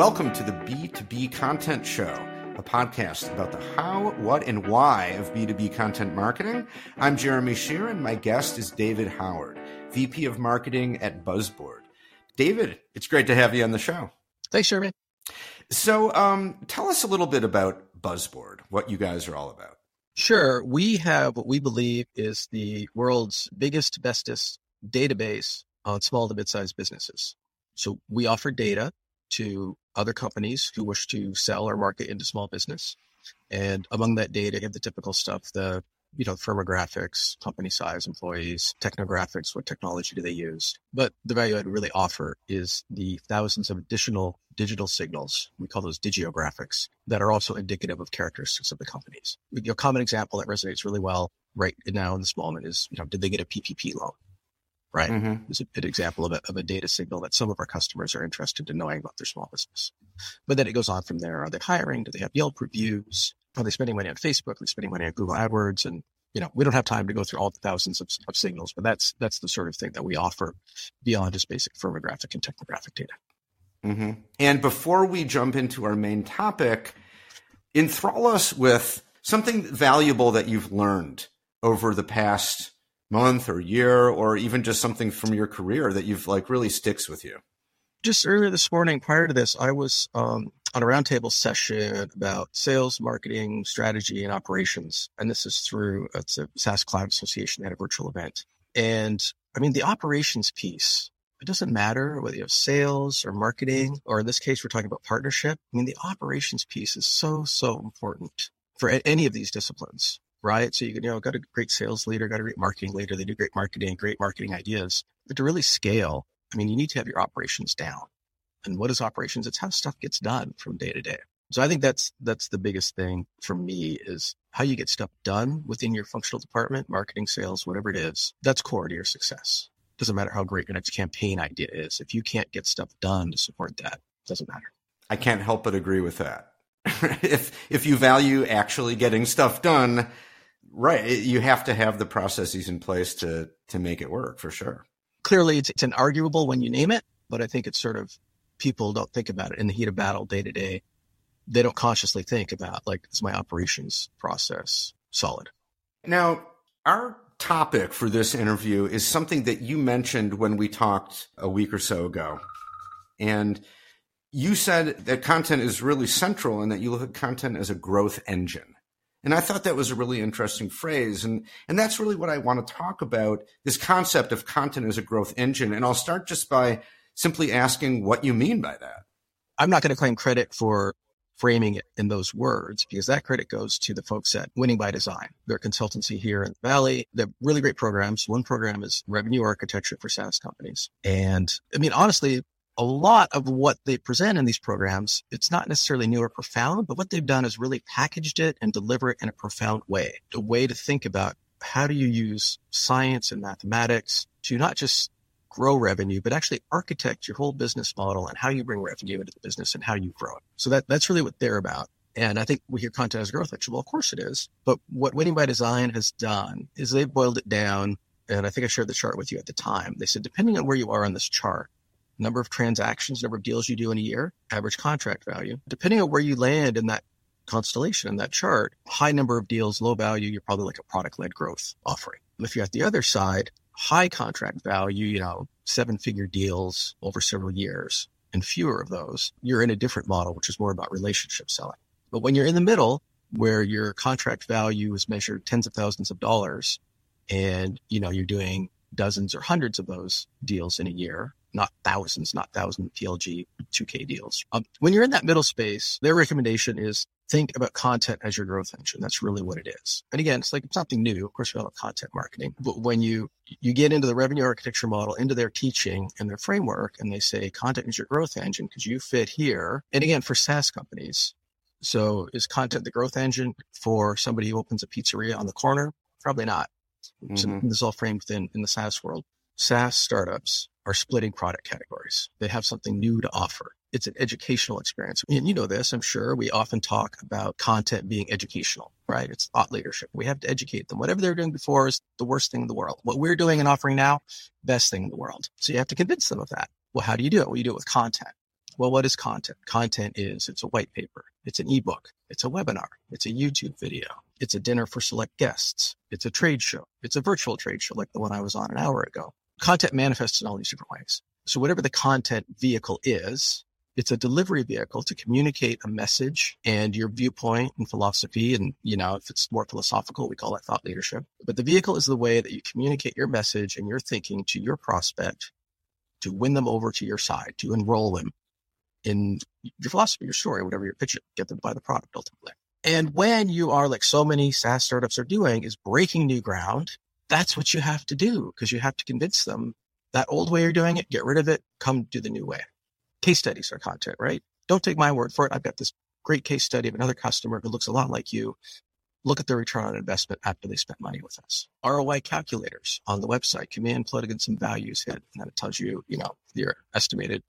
Welcome to the B2B Content Show, a podcast about the how, what, and why of B2B content marketing. I'm Jeremy Sheeran. My guest is David Howard, VP of Marketing at Buzzboard. David, it's great to have you on the show. Thanks, Jeremy. So, um, tell us a little bit about Buzzboard, what you guys are all about. Sure. We have what we believe is the world's biggest, bestest database on small to mid-sized businesses. So we offer data to other companies who wish to sell or market into small business. And among that data, you have the typical stuff, the you know, firmographics, company size, employees, technographics, what technology do they use? But the value I'd really offer is the thousands of additional digital signals. We call those digiographics that are also indicative of characteristics of the companies. A common example that resonates really well right now in this moment is, you know, did they get a PPP loan? Right? Mm-hmm. Is a good example of a, of a data signal that some of our customers are interested in knowing about their small business. But then it goes on from there. Are they hiring? Do they have Yelp reviews? Are they spending money on Facebook? Are they spending money on Google AdWords? And, you know, we don't have time to go through all the thousands of, of signals, but that's, that's the sort of thing that we offer beyond just basic firmographic and technographic data. Mm-hmm. And before we jump into our main topic, enthrall us with something valuable that you've learned over the past month or year or even just something from your career that you've like really sticks with you? Just earlier this morning, prior to this, I was um, on a roundtable session about sales, marketing, strategy, and operations. And this is through it's a SaaS Cloud Association at a virtual event. And I mean, the operations piece, it doesn't matter whether you have sales or marketing, or in this case, we're talking about partnership. I mean, the operations piece is so, so important for any of these disciplines right? So you can, you know, got a great sales leader, got a great marketing leader. They do great marketing, great marketing ideas. But to really scale, I mean, you need to have your operations down. And what is operations? It's how stuff gets done from day to day. So I think that's that's the biggest thing for me is how you get stuff done within your functional department, marketing, sales, whatever it is. That's core to your success. Doesn't matter how great your next campaign idea is. If you can't get stuff done to support that, doesn't matter. I can't help but agree with that. if if you value actually getting stuff done, Right. You have to have the processes in place to to make it work for sure. Clearly, it's, it's inarguable when you name it, but I think it's sort of people don't think about it in the heat of battle day to day. They don't consciously think about like, is my operations process solid? Now, our topic for this interview is something that you mentioned when we talked a week or so ago. And you said that content is really central and that you look at content as a growth engine. And I thought that was a really interesting phrase. And, and that's really what I want to talk about this concept of content as a growth engine. And I'll start just by simply asking what you mean by that. I'm not going to claim credit for framing it in those words because that credit goes to the folks at Winning by Design. Their consultancy here in the Valley. They're really great programs. One program is revenue architecture for SaaS companies. And I mean, honestly, a lot of what they present in these programs, it's not necessarily new or profound, but what they've done is really packaged it and deliver it in a profound way, a way to think about how do you use science and mathematics to not just grow revenue, but actually architect your whole business model and how you bring revenue into the business and how you grow it. So that, that's really what they're about. And I think we hear content as growth actually. Well, of course it is. But what Winning by Design has done is they've boiled it down. And I think I shared the chart with you at the time. They said, depending on where you are on this chart, number of transactions, number of deals you do in a year, average contract value. Depending on where you land in that constellation, in that chart, high number of deals, low value, you're probably like a product led growth offering. If you're at the other side, high contract value, you know, seven figure deals over several years and fewer of those, you're in a different model, which is more about relationship selling. But when you're in the middle, where your contract value is measured tens of thousands of dollars and, you know, you're doing dozens or hundreds of those deals in a year, not thousands, not thousand PLG 2K deals. Um, when you're in that middle space, their recommendation is think about content as your growth engine. That's really what it is. And again, it's like it's something new. Of course, we all have content marketing, but when you, you get into the revenue architecture model, into their teaching and their framework, and they say content is your growth engine because you fit here. And again, for SaaS companies. So is content the growth engine for somebody who opens a pizzeria on the corner? Probably not. Mm-hmm. So this is all framed within in the SaaS world. SaaS startups are splitting product categories. They have something new to offer. It's an educational experience. And you know this, I'm sure. We often talk about content being educational, right? It's thought leadership. We have to educate them. Whatever they're doing before is the worst thing in the world. What we're doing and offering now, best thing in the world. So you have to convince them of that. Well, how do you do it? Well, you do it with content. Well, what is content? Content is it's a white paper, it's an ebook, it's a webinar, it's a YouTube video, it's a dinner for select guests, it's a trade show, it's a virtual trade show like the one I was on an hour ago. Content manifests in all these different ways. So whatever the content vehicle is, it's a delivery vehicle to communicate a message and your viewpoint and philosophy. And, you know, if it's more philosophical, we call that thought leadership. But the vehicle is the way that you communicate your message and your thinking to your prospect to win them over to your side, to enroll them in your philosophy, your story, whatever you're pitching, get them to buy the product ultimately. And when you are like so many SaaS startups are doing is breaking new ground, that's what you have to do because you have to convince them that old way you're doing it, get rid of it, come do the new way. Case studies are content, right? Don't take my word for it. I've got this great case study of another customer who looks a lot like you. Look at the return on investment after they spent money with us. ROI calculators on the website. Come in, plug in some values hit, and then it tells you, you know, your estimated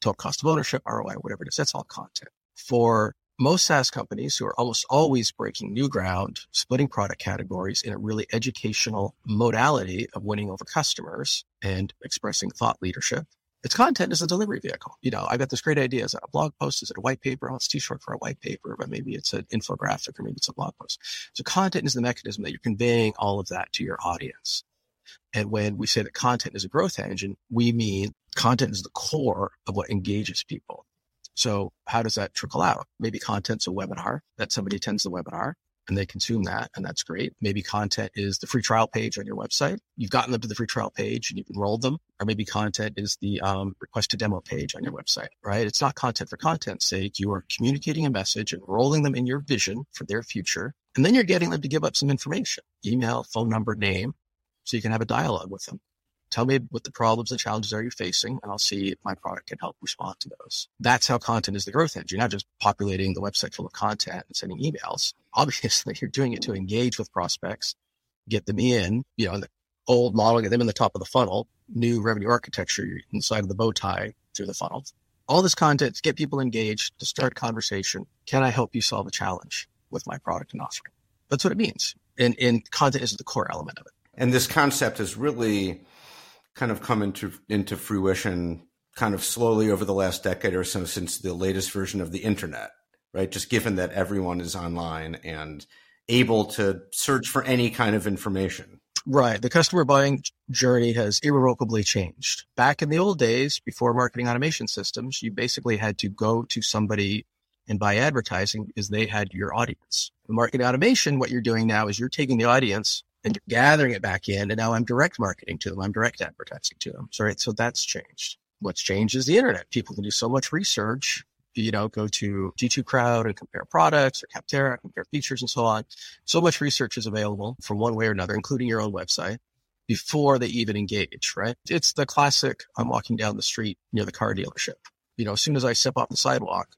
total cost of ownership, ROI, whatever it is. That's all content. For most SaaS companies who are almost always breaking new ground, splitting product categories in a really educational modality of winning over customers and expressing thought leadership. Its content is a delivery vehicle. You know, I've got this great idea. Is it a blog post? Is it a white paper? Oh, it's too short for a white paper, but maybe it's an infographic or maybe it's a blog post. So content is the mechanism that you're conveying all of that to your audience. And when we say that content is a growth engine, we mean content is the core of what engages people. So how does that trickle out? Maybe content's a webinar that somebody attends the webinar and they consume that and that's great. Maybe content is the free trial page on your website. You've gotten them to the free trial page and you've enrolled them. Or maybe content is the um, request to demo page on your website, right? It's not content for content's sake. You are communicating a message, enrolling them in your vision for their future. And then you're getting them to give up some information, email, phone number, name, so you can have a dialogue with them. Tell me what the problems and challenges are you facing, and I'll see if my product can help respond to those. That's how content is the growth engine. You're not just populating the website full of content and sending emails. Obviously, you're doing it to engage with prospects, get them in, you know, the old model, get them in the top of the funnel, new revenue architecture inside of the bow tie through the funnel. All this content to get people engaged, to start conversation. Can I help you solve a challenge with my product and offering? That's what it means. And, and content is the core element of it. And this concept is really kind of come into into fruition kind of slowly over the last decade or so since the latest version of the internet, right? Just given that everyone is online and able to search for any kind of information. Right. The customer buying journey has irrevocably changed. Back in the old days, before marketing automation systems, you basically had to go to somebody and buy advertising because they had your audience. The marketing automation, what you're doing now is you're taking the audience and you're gathering it back in. And now I'm direct marketing to them. I'm direct advertising to them. So, right. So that's changed. What's changed is the internet. People can do so much research. You know, go to G2 Crowd and compare products or Capterra, compare features and so on. So much research is available from one way or another, including your own website before they even engage, right? It's the classic, I'm walking down the street near the car dealership. You know, as soon as I step off the sidewalk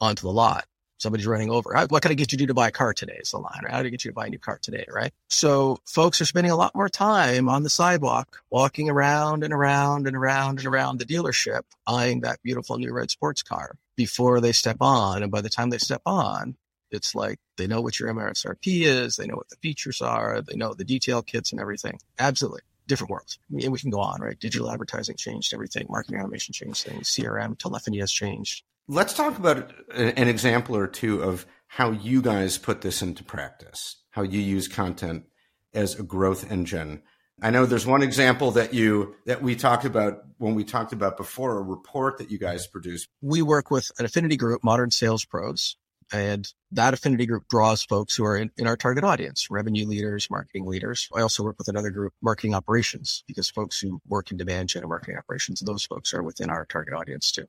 onto the lot, somebody's running over. What can I get you to do to buy a car today? Is the line. How do I get you to buy a new car today? Right. So folks are spending a lot more time on the sidewalk, walking around and around and around and around the dealership, eyeing that beautiful new red sports car before they step on. And by the time they step on, it's like they know what your MSRP is, they know what the features are, they know the detail kits and everything. Absolutely different worlds. And we can go on, right? Digital advertising changed everything. Marketing automation changed things. CRM, telephony has changed. Let's talk about an example or two of how you guys put this into practice, how you use content as a growth engine. I know there's one example that you that we talked about when we talked about before a report that you guys produced. We work with an affinity group, Modern Sales Pros, and that affinity group draws folks who are in, in, our target audience, revenue leaders, marketing leaders. I also work with another group, marketing operations, because folks who work in demand gen and marketing operations, those folks are within our target audience too.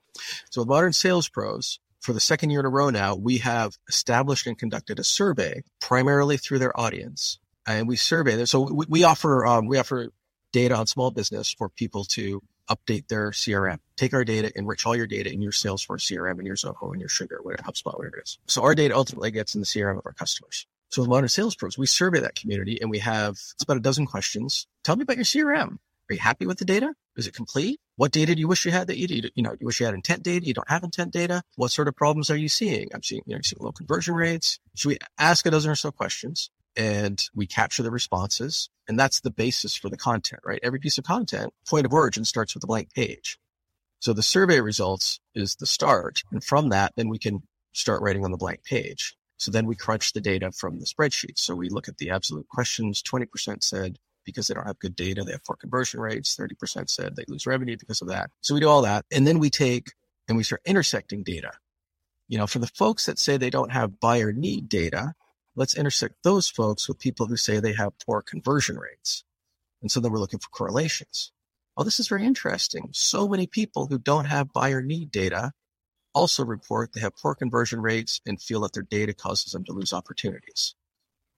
So with modern sales pros, for the second year in a row now, we have established and conducted a survey primarily through their audience. And we survey them. So we, we offer, um, we offer data on small business for people to update their CRM. Take our data, enrich all your data in your Salesforce CRM and your Zoho and your Sugar, whatever, HubSpot, whatever it is. So our data ultimately gets in the CRM of our customers. So with modern sales pros, we survey that community and we have it's about a dozen questions. Tell me about your CRM. Are you happy with the data? Is it complete? What data do you wish you had that you did? You know, you wish you had intent data. You don't have intent data. What sort of problems are you seeing? I'm seeing, you know, seeing low conversion rates. So we ask a dozen or so questions and we capture the responses. And that's the basis for the content, right? Every piece of content, point of origin starts with a blank page. So the survey results is the start. And from that, then we can start writing on the blank page. So then we crunch the data from the spreadsheet. So we look at the absolute questions. 20% said because they don't have good data, they have poor conversion rates. 30% said they lose revenue because of that. So we do all that. And then we take and we start intersecting data. You know, for the folks that say they don't have buyer need data, let's intersect those folks with people who say they have poor conversion rates. And so then we're looking for correlations. Oh, this is very interesting. So many people who don't have buyer need data also report they have poor conversion rates and feel that their data causes them to lose opportunities.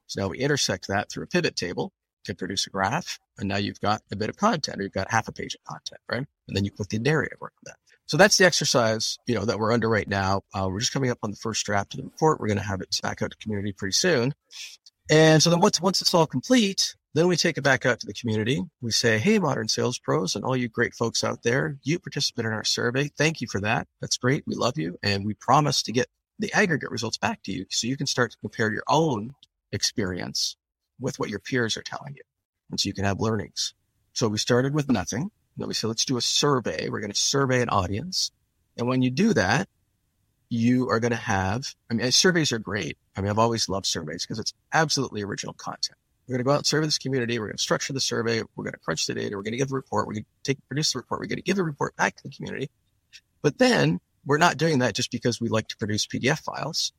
So now we intersect that through a pivot table to produce a graph. And now you've got a bit of content or you've got half a page of content, right? And then you put the narrative around that. So that's the exercise, you know, that we're under right now. Uh, we're just coming up on the first draft of the report. We're going to have it back out to community pretty soon. And so then once, once it's all complete, then we take it back out to the community. We say, Hey, modern sales pros and all you great folks out there, you participated in our survey. Thank you for that. That's great. We love you. And we promise to get the aggregate results back to you so you can start to compare your own experience with what your peers are telling you. And so you can have learnings. So we started with nothing. Then we said, let's do a survey. We're going to survey an audience. And when you do that, you are going to have, I mean, surveys are great. I mean, I've always loved surveys because it's absolutely original content. We're going to go out and survey this community. We're going to structure the survey. We're going to crunch the data. We're going to give the report. We're going to take, produce the report. We're going to give the report back to the community. But then we're not doing that just because we like to produce PDF files.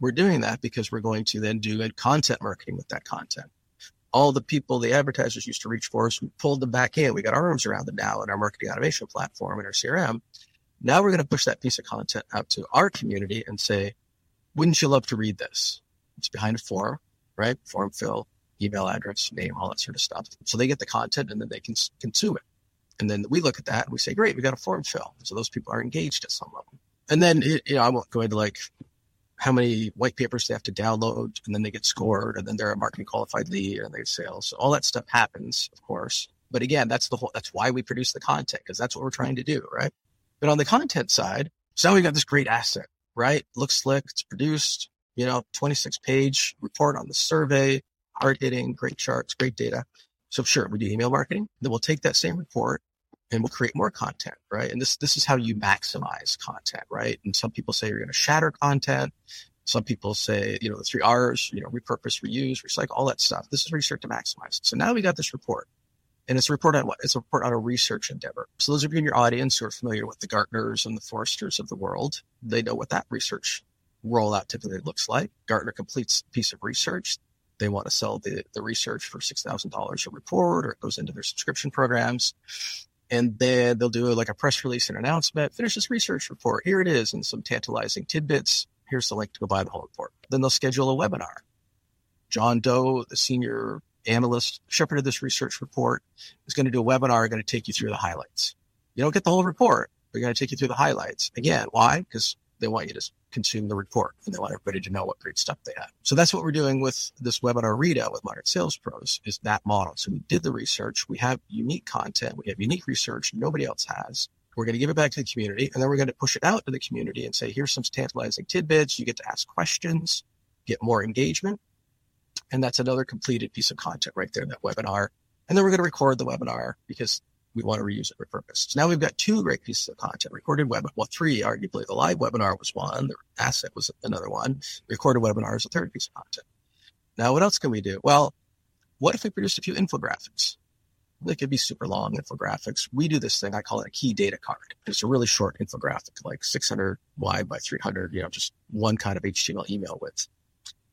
We're doing that because we're going to then do content marketing with that content. All the people the advertisers used to reach for us, we pulled them back in. We got our arms around them now in our marketing automation platform and our CRM. Now we're going to push that piece of content out to our community and say, wouldn't you love to read this? It's behind a form, right? Form fill, email address, name, all that sort of stuff. So they get the content and then they can consume it. And then we look at that and we say, great, we got a form fill. So those people are engaged at some level. And then, you know, I won't go into like how many white papers they have to download and then they get scored and then they're a marketing qualified lead and they get sales. All that stuff happens, of course. But again, that's the whole, that's why we produce the content because that's what we're trying to do. Right. But on the content side, so now we've got this great asset, right? Looks slick. It's produced, you know, 26 page report on the survey, hard hitting, great charts, great data. So sure, we do email marketing. Then we'll take that same report and we'll create more content, right? And this this is how you maximize content, right? And some people say you're going to shatter content. Some people say, you know, the three R's, you know, repurpose, reuse, recycle, all that stuff. This is research to maximize. So now we got this report. And it's a report on what? It's a report on a research endeavor. So those of you in your audience who are familiar with the Gartners and the Forresters of the world, they know what that research rollout typically looks like. Gartner completes a piece of research. They want to sell the, the research for $6,000 a report or it goes into their subscription programs and then they'll do like a press release and announcement. Finish this research report. Here it is, and some tantalizing tidbits. Here's the link to go buy the whole report. Then they'll schedule a webinar. John Doe, the senior analyst, shepherded this research report, is going to do a webinar, going to take you through the highlights. You don't get the whole report. They're going to take you through the highlights. Again, why? Because they want you to consume the report and they want everybody to know what great stuff they have. So that's what we're doing with this webinar readout with Modern Sales Pros is that model. So we did the research. We have unique content. We have unique research nobody else has. We're going to give it back to the community and then we're going to push it out to the community and say, here's some tantalizing tidbits. You get to ask questions, get more engagement. And that's another completed piece of content right there, that webinar. And then we're going to record the webinar because we want to reuse it, repurpose. So now we've got two great pieces of content. Recorded web, well, three arguably. The live webinar was one. The asset was another one. Recorded webinar is a third piece of content. Now, what else can we do? Well, what if we produced a few infographics? They could be super long infographics. We do this thing. I call it a key data card. It's a really short infographic, like 600 wide by 300, you know, just one kind of HTML email width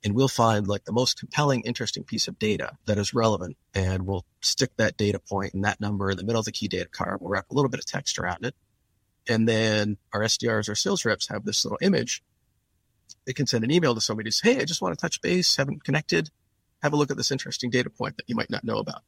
and we'll find like the most compelling, interesting piece of data that is relevant. And we'll stick that data point and that number in the middle of the key data card. We'll wrap a little bit of text around it. And then our SDRs, our sales reps have this little image. They can send an email to somebody to say, Hey, I just want to touch base, haven't connected. Have a look at this interesting data point that you might not know about.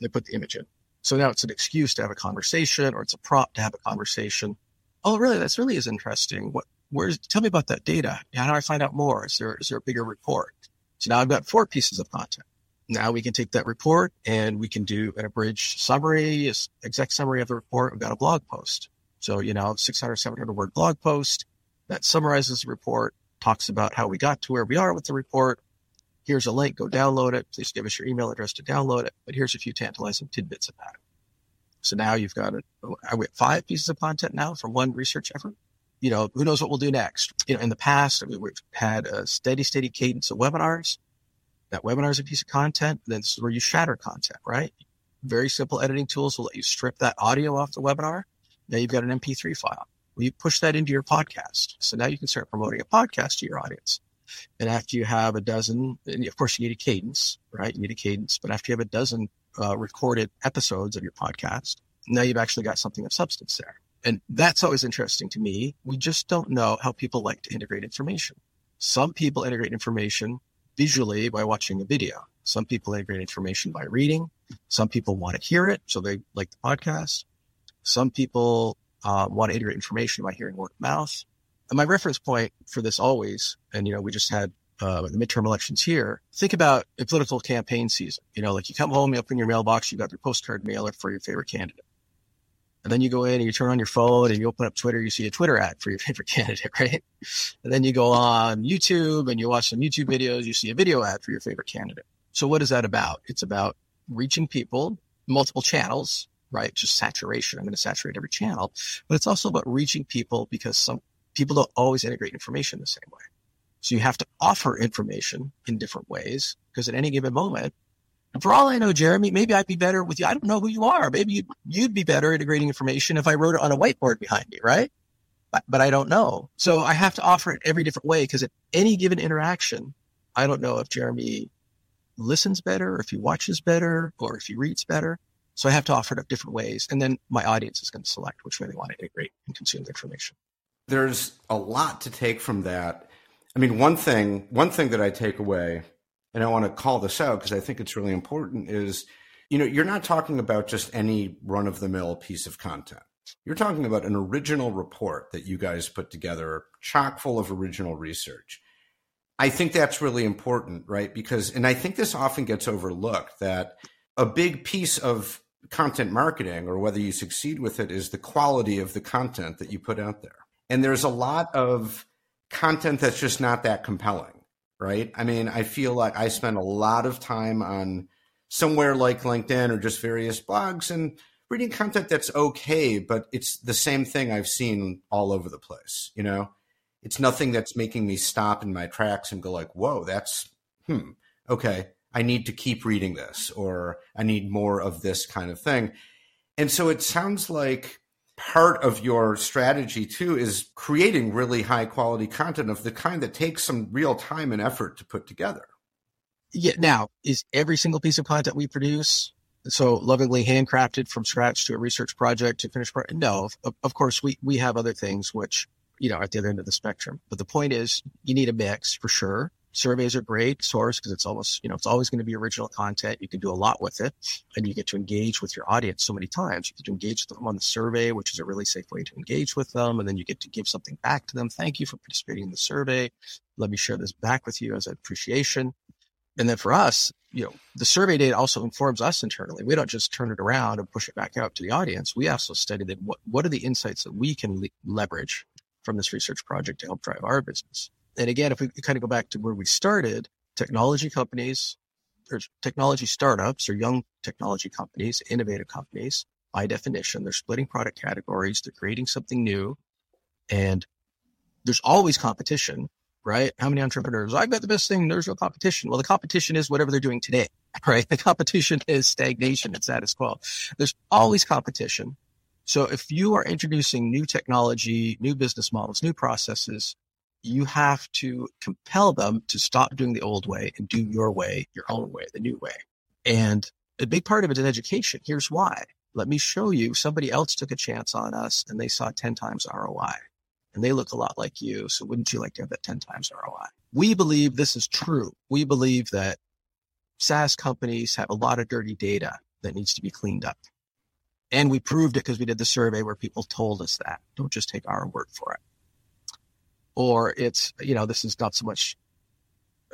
They put the image in. So now it's an excuse to have a conversation or it's a prop to have a conversation. Oh, really? That's really is interesting. What, where's tell me about that data. How do i find out more? Is there is there a bigger report? So now i've got four pieces of content. Now we can take that report and we can do an abridged summary exact summary of the report. We've got a blog post. So you know 600 700 word blog post that summarizes the report talks about how we got to where we are with the report. Here's a link go download it. Please give us your email address to download it. But here's a few tantalizing tidbits about it. So now you've got a, oh, are we at five pieces of content now from one research effort? You know, who knows what we'll do next? You know, in the past, we've had a steady, steady cadence of webinars. That webinar is a piece of content. Then this is where you shatter content, right? Very simple editing tools will let you strip that audio off the webinar. Now you've got an MP3 file. Well, you push that into your podcast. So now you can start promoting a podcast to your audience. And after you have a dozen, and of course you need a cadence, right? You need a cadence, but after you have a dozen uh, recorded episodes of your podcast, now you've actually got something of substance there. And that's always interesting to me. We just don't know how people like to integrate information. Some people integrate information visually by watching a video. Some people integrate information by reading. Some people want to hear it, so they like the podcast. Some people uh, want to integrate information by hearing word of mouth. And my reference point for this always, and you know, we just had uh, the midterm elections here. Think about a political campaign season. You know, like you come home, you open your mailbox, you got your postcard mailer for your favorite candidate. And then you go in and you turn on your phone and you open up Twitter, you see a Twitter ad for your favorite candidate, right? And then you go on YouTube and you watch some YouTube videos, you see a video ad for your favorite candidate. So what is that about? It's about reaching people, multiple channels, right? Just saturation. I'm going to saturate every channel, but it's also about reaching people because some people don't always integrate information the same way. So you have to offer information in different ways because at any given moment, for all I know, Jeremy, maybe I'd be better with you. I don't know who you are. Maybe you'd, you'd be better integrating information if I wrote it on a whiteboard behind me, right? But, but I don't know. So I have to offer it every different way because at any given interaction, I don't know if Jeremy listens better, or if he watches better, or if he reads better. So I have to offer it up different ways. And then my audience is going to select which way they want to integrate and consume the information. There's a lot to take from that. I mean, one thing, one thing that I take away, and I want to call this out because I think it's really important is, you know, you're not talking about just any run of the mill piece of content. You're talking about an original report that you guys put together, chock full of original research. I think that's really important, right? Because, and I think this often gets overlooked that a big piece of content marketing or whether you succeed with it is the quality of the content that you put out there. And there's a lot of content that's just not that compelling, right? I mean, I feel like I spend a lot of time on somewhere like LinkedIn or just various blogs and reading content that's okay, but it's the same thing I've seen all over the place, you know? It's nothing that's making me stop in my tracks and go like, "Whoa, that's hmm, okay, I need to keep reading this or I need more of this kind of thing." And so it sounds like part of your strategy too is creating really high quality content of the kind that takes some real time and effort to put together. Yeah. Now, is every single piece of content we produce so lovingly handcrafted from scratch to a research project to finish project? No, of, of course we we have other things which you know are at the other end of the spectrum. But the point is, you need a mix for sure surveys are great source because it's almost you know it's always going to be original content. You can do a lot with it and you get to engage with your audience so many times. You get to engage with them on the survey which is a really safe way to engage with them and then you get to give something back to them. Thank you for participating in the survey. Let me share this back with you as an appreciation. And then for us you know the survey data also informs us internally. We don't just turn it around and push it back out to the audience. We also study that what, what are the insights that we can le- leverage from this research project to help drive our business and again, if we kind of go back to where we started, technology companies or technology startups or young technology companies, innovative companies, by definition, they're splitting product categories, they're creating something new, and there's always competition, right? How many entrepreneurs? I've got the best thing. There's no competition. Well, the competition is whatever they're doing today, right? The competition is stagnation and status quo. There's always competition. So if you are introducing new technology, new business models, new processes, you have to compel them to stop doing the old way and do your way, your own way, the new way. And a big part of it is education. Here's why. Let me show you somebody else took a chance on us and they saw 10 times ROI and they look a lot like you. So wouldn't you like to have that 10 times ROI? We believe this is true. We believe that SaaS companies have a lot of dirty data that needs to be cleaned up. And we proved it because we did the survey where people told us that. Don't just take our word for it or it's, you know, this is not so much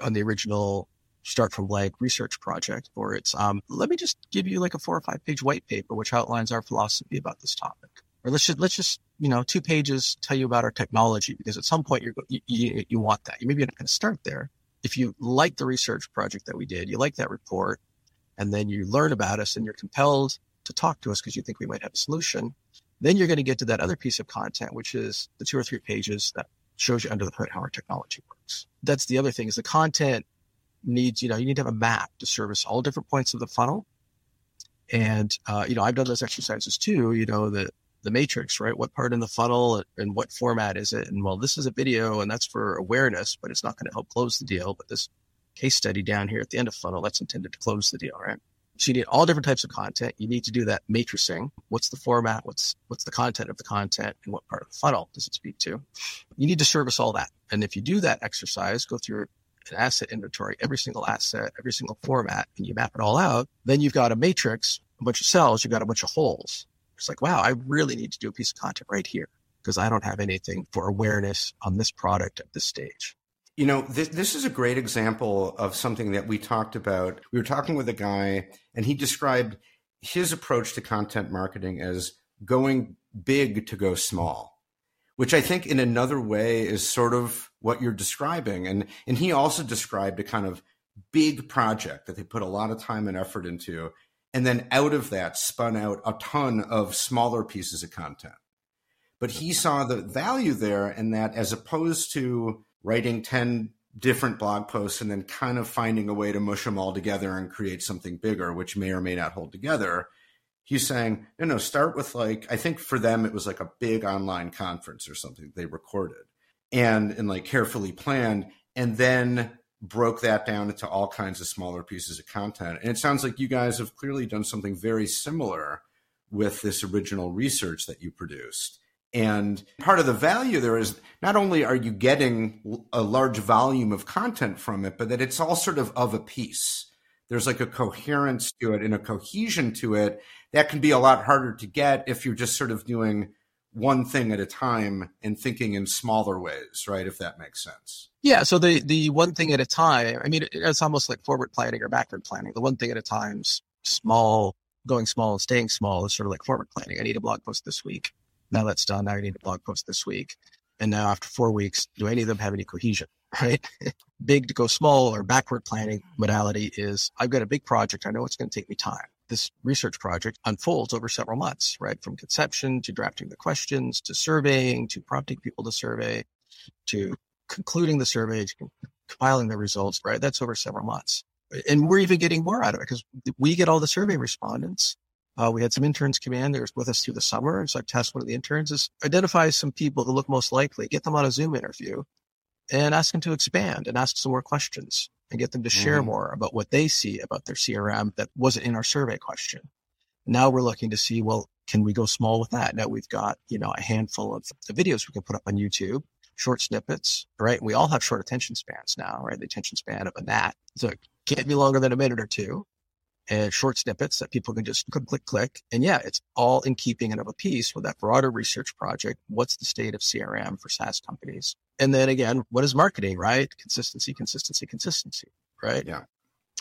on the original start from blank research project, or it's, um, let me just give you like a four or five page white paper, which outlines our philosophy about this topic. Or let's just, let's just, you know, two pages tell you about our technology because at some point you're, you, you, you want that. You maybe not going to start there. If you like the research project that we did, you like that report, and then you learn about us and you're compelled to talk to us because you think we might have a solution. Then you're going to get to that other piece of content, which is the two or three pages that shows you under the hood how our technology works. That's the other thing is the content needs, you know, you need to have a map to service all different points of the funnel. And, uh, you know, I've done those exercises too, you know, the, the matrix, right? What part in the funnel and what format is it? And well, this is a video and that's for awareness, but it's not going to help close the deal. But this case study down here at the end of funnel, that's intended to close the deal, right? So you need all different types of content. You need to do that matrixing. What's the format? What's what's the content of the content and what part of the funnel does it speak to? You need to service all that. And if you do that exercise, go through an asset inventory, every single asset, every single format, and you map it all out, then you've got a matrix, a bunch of cells, you've got a bunch of holes. It's like, wow, I really need to do a piece of content right here because I don't have anything for awareness on this product at this stage. You know, this, this is a great example of something that we talked about. We were talking with a guy, and he described his approach to content marketing as going big to go small, which I think in another way is sort of what you're describing. And, and he also described a kind of big project that they put a lot of time and effort into. And then out of that spun out a ton of smaller pieces of content. But he saw the value there and that as opposed to writing 10 different blog posts and then kind of finding a way to mush them all together and create something bigger, which may or may not hold together. He's saying, no, no, start with like, I think for them, it was like a big online conference or something they recorded and, and like carefully planned. And then broke that down into all kinds of smaller pieces of content. And it sounds like you guys have clearly done something very similar with this original research that you produced. And part of the value there is not only are you getting a large volume of content from it, but that it's all sort of of a piece. There's like a coherence to it and a cohesion to it that can be a lot harder to get if you're just sort of doing one thing at a time and thinking in smaller ways, right? If that makes sense. Yeah. So the the one thing at a time. I mean, it's almost like forward planning or backward planning. The one thing at a time, small, going small and staying small is sort of like forward planning. I need a blog post this week. Now that's done. Now I need a blog post this week. And now after four weeks, do any of them have any cohesion? Right? big to go small or backward planning modality is I've got a big project. I know it's going to take me time. This research project unfolds over several months, right? From conception to drafting the questions to surveying to prompting people to survey to concluding the survey to compiling the results, right? That's over several months. And we're even getting more out of it because we get all the survey respondents uh, we had some interns come in. They were with us through the summer. So I tasked one of the interns is identify some people who look most likely, get them on a Zoom interview and ask them to expand and ask some more questions and get them to share mm. more about what they see about their CRM that wasn't in our survey question. Now we're looking to see, well, can we go small with that? Now we've got, you know, a handful of the videos we can put up on YouTube, short snippets, right? We all have short attention spans now, right? The attention span of a gnat. So it can't be longer than a minute or two and short snippets that people can just click, click, click. And yeah, it's all in keeping and of a piece with that broader research project. What's the state of CRM for SaaS companies? And then again, what is marketing, right? Consistency, consistency, consistency, right? Yeah.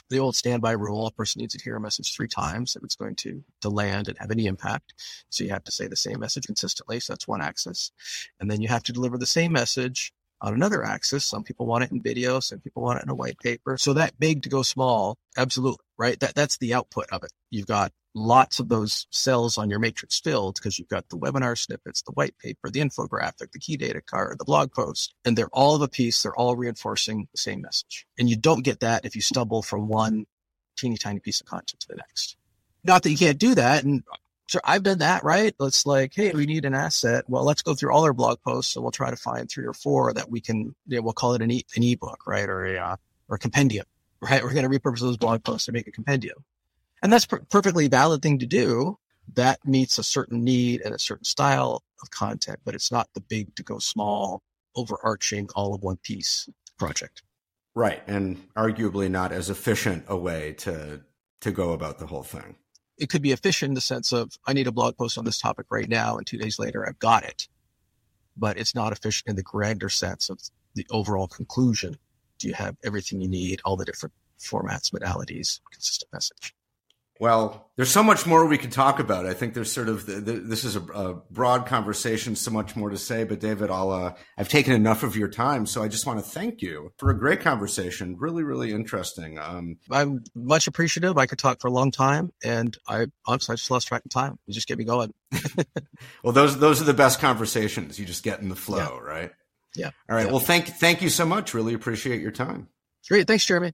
The old standby rule, a person needs to hear a message three times if it's going to, to land and have any impact. So you have to say the same message consistently. So that's one axis. And then you have to deliver the same message on another axis. Some people want it in video, some people want it in a white paper. So that big to go small, absolutely, right? That that's the output of it. You've got lots of those cells on your matrix filled because you've got the webinar snippets, the white paper, the infographic, the key data card, the blog post, and they're all of a piece. They're all reinforcing the same message. And you don't get that if you stumble from one teeny tiny piece of content to the next. Not that you can't do that. And Sure, I've done that, right? It's like, hey, we need an asset. Well, let's go through all our blog posts and we'll try to find three or four that we can, you know, we'll call it an, e- an ebook, right? Or a, uh, or a compendium, right? We're going to repurpose those blog posts to make a compendium. And that's per- perfectly valid thing to do. That meets a certain need and a certain style of content, but it's not the big to go small, overarching all of one piece project. Right. And arguably not as efficient a way to, to go about the whole thing it could be efficient in the sense of I need a blog post on this topic right now, and two days later I've got it. But it's not efficient in the grander sense of the overall conclusion. Do you have everything you need, all the different formats, modalities, consistent message? Well, there's so much more we could talk about. I think there's sort of the, the, this is a, a, broad conversation, so much more to say. But David, I'll uh, I've taken enough of your time, so I just want to thank you for a great conversation. Really, really interesting. Um, I'm much appreciative. I could talk for a long time, and I honestly I just lost track of time. You just get me going. well, those those are the best conversations. You just get in the flow, yeah. right? Yeah. All right. Yeah. Well, thank thank you so much. Really appreciate your time. Great. Thanks, Jeremy.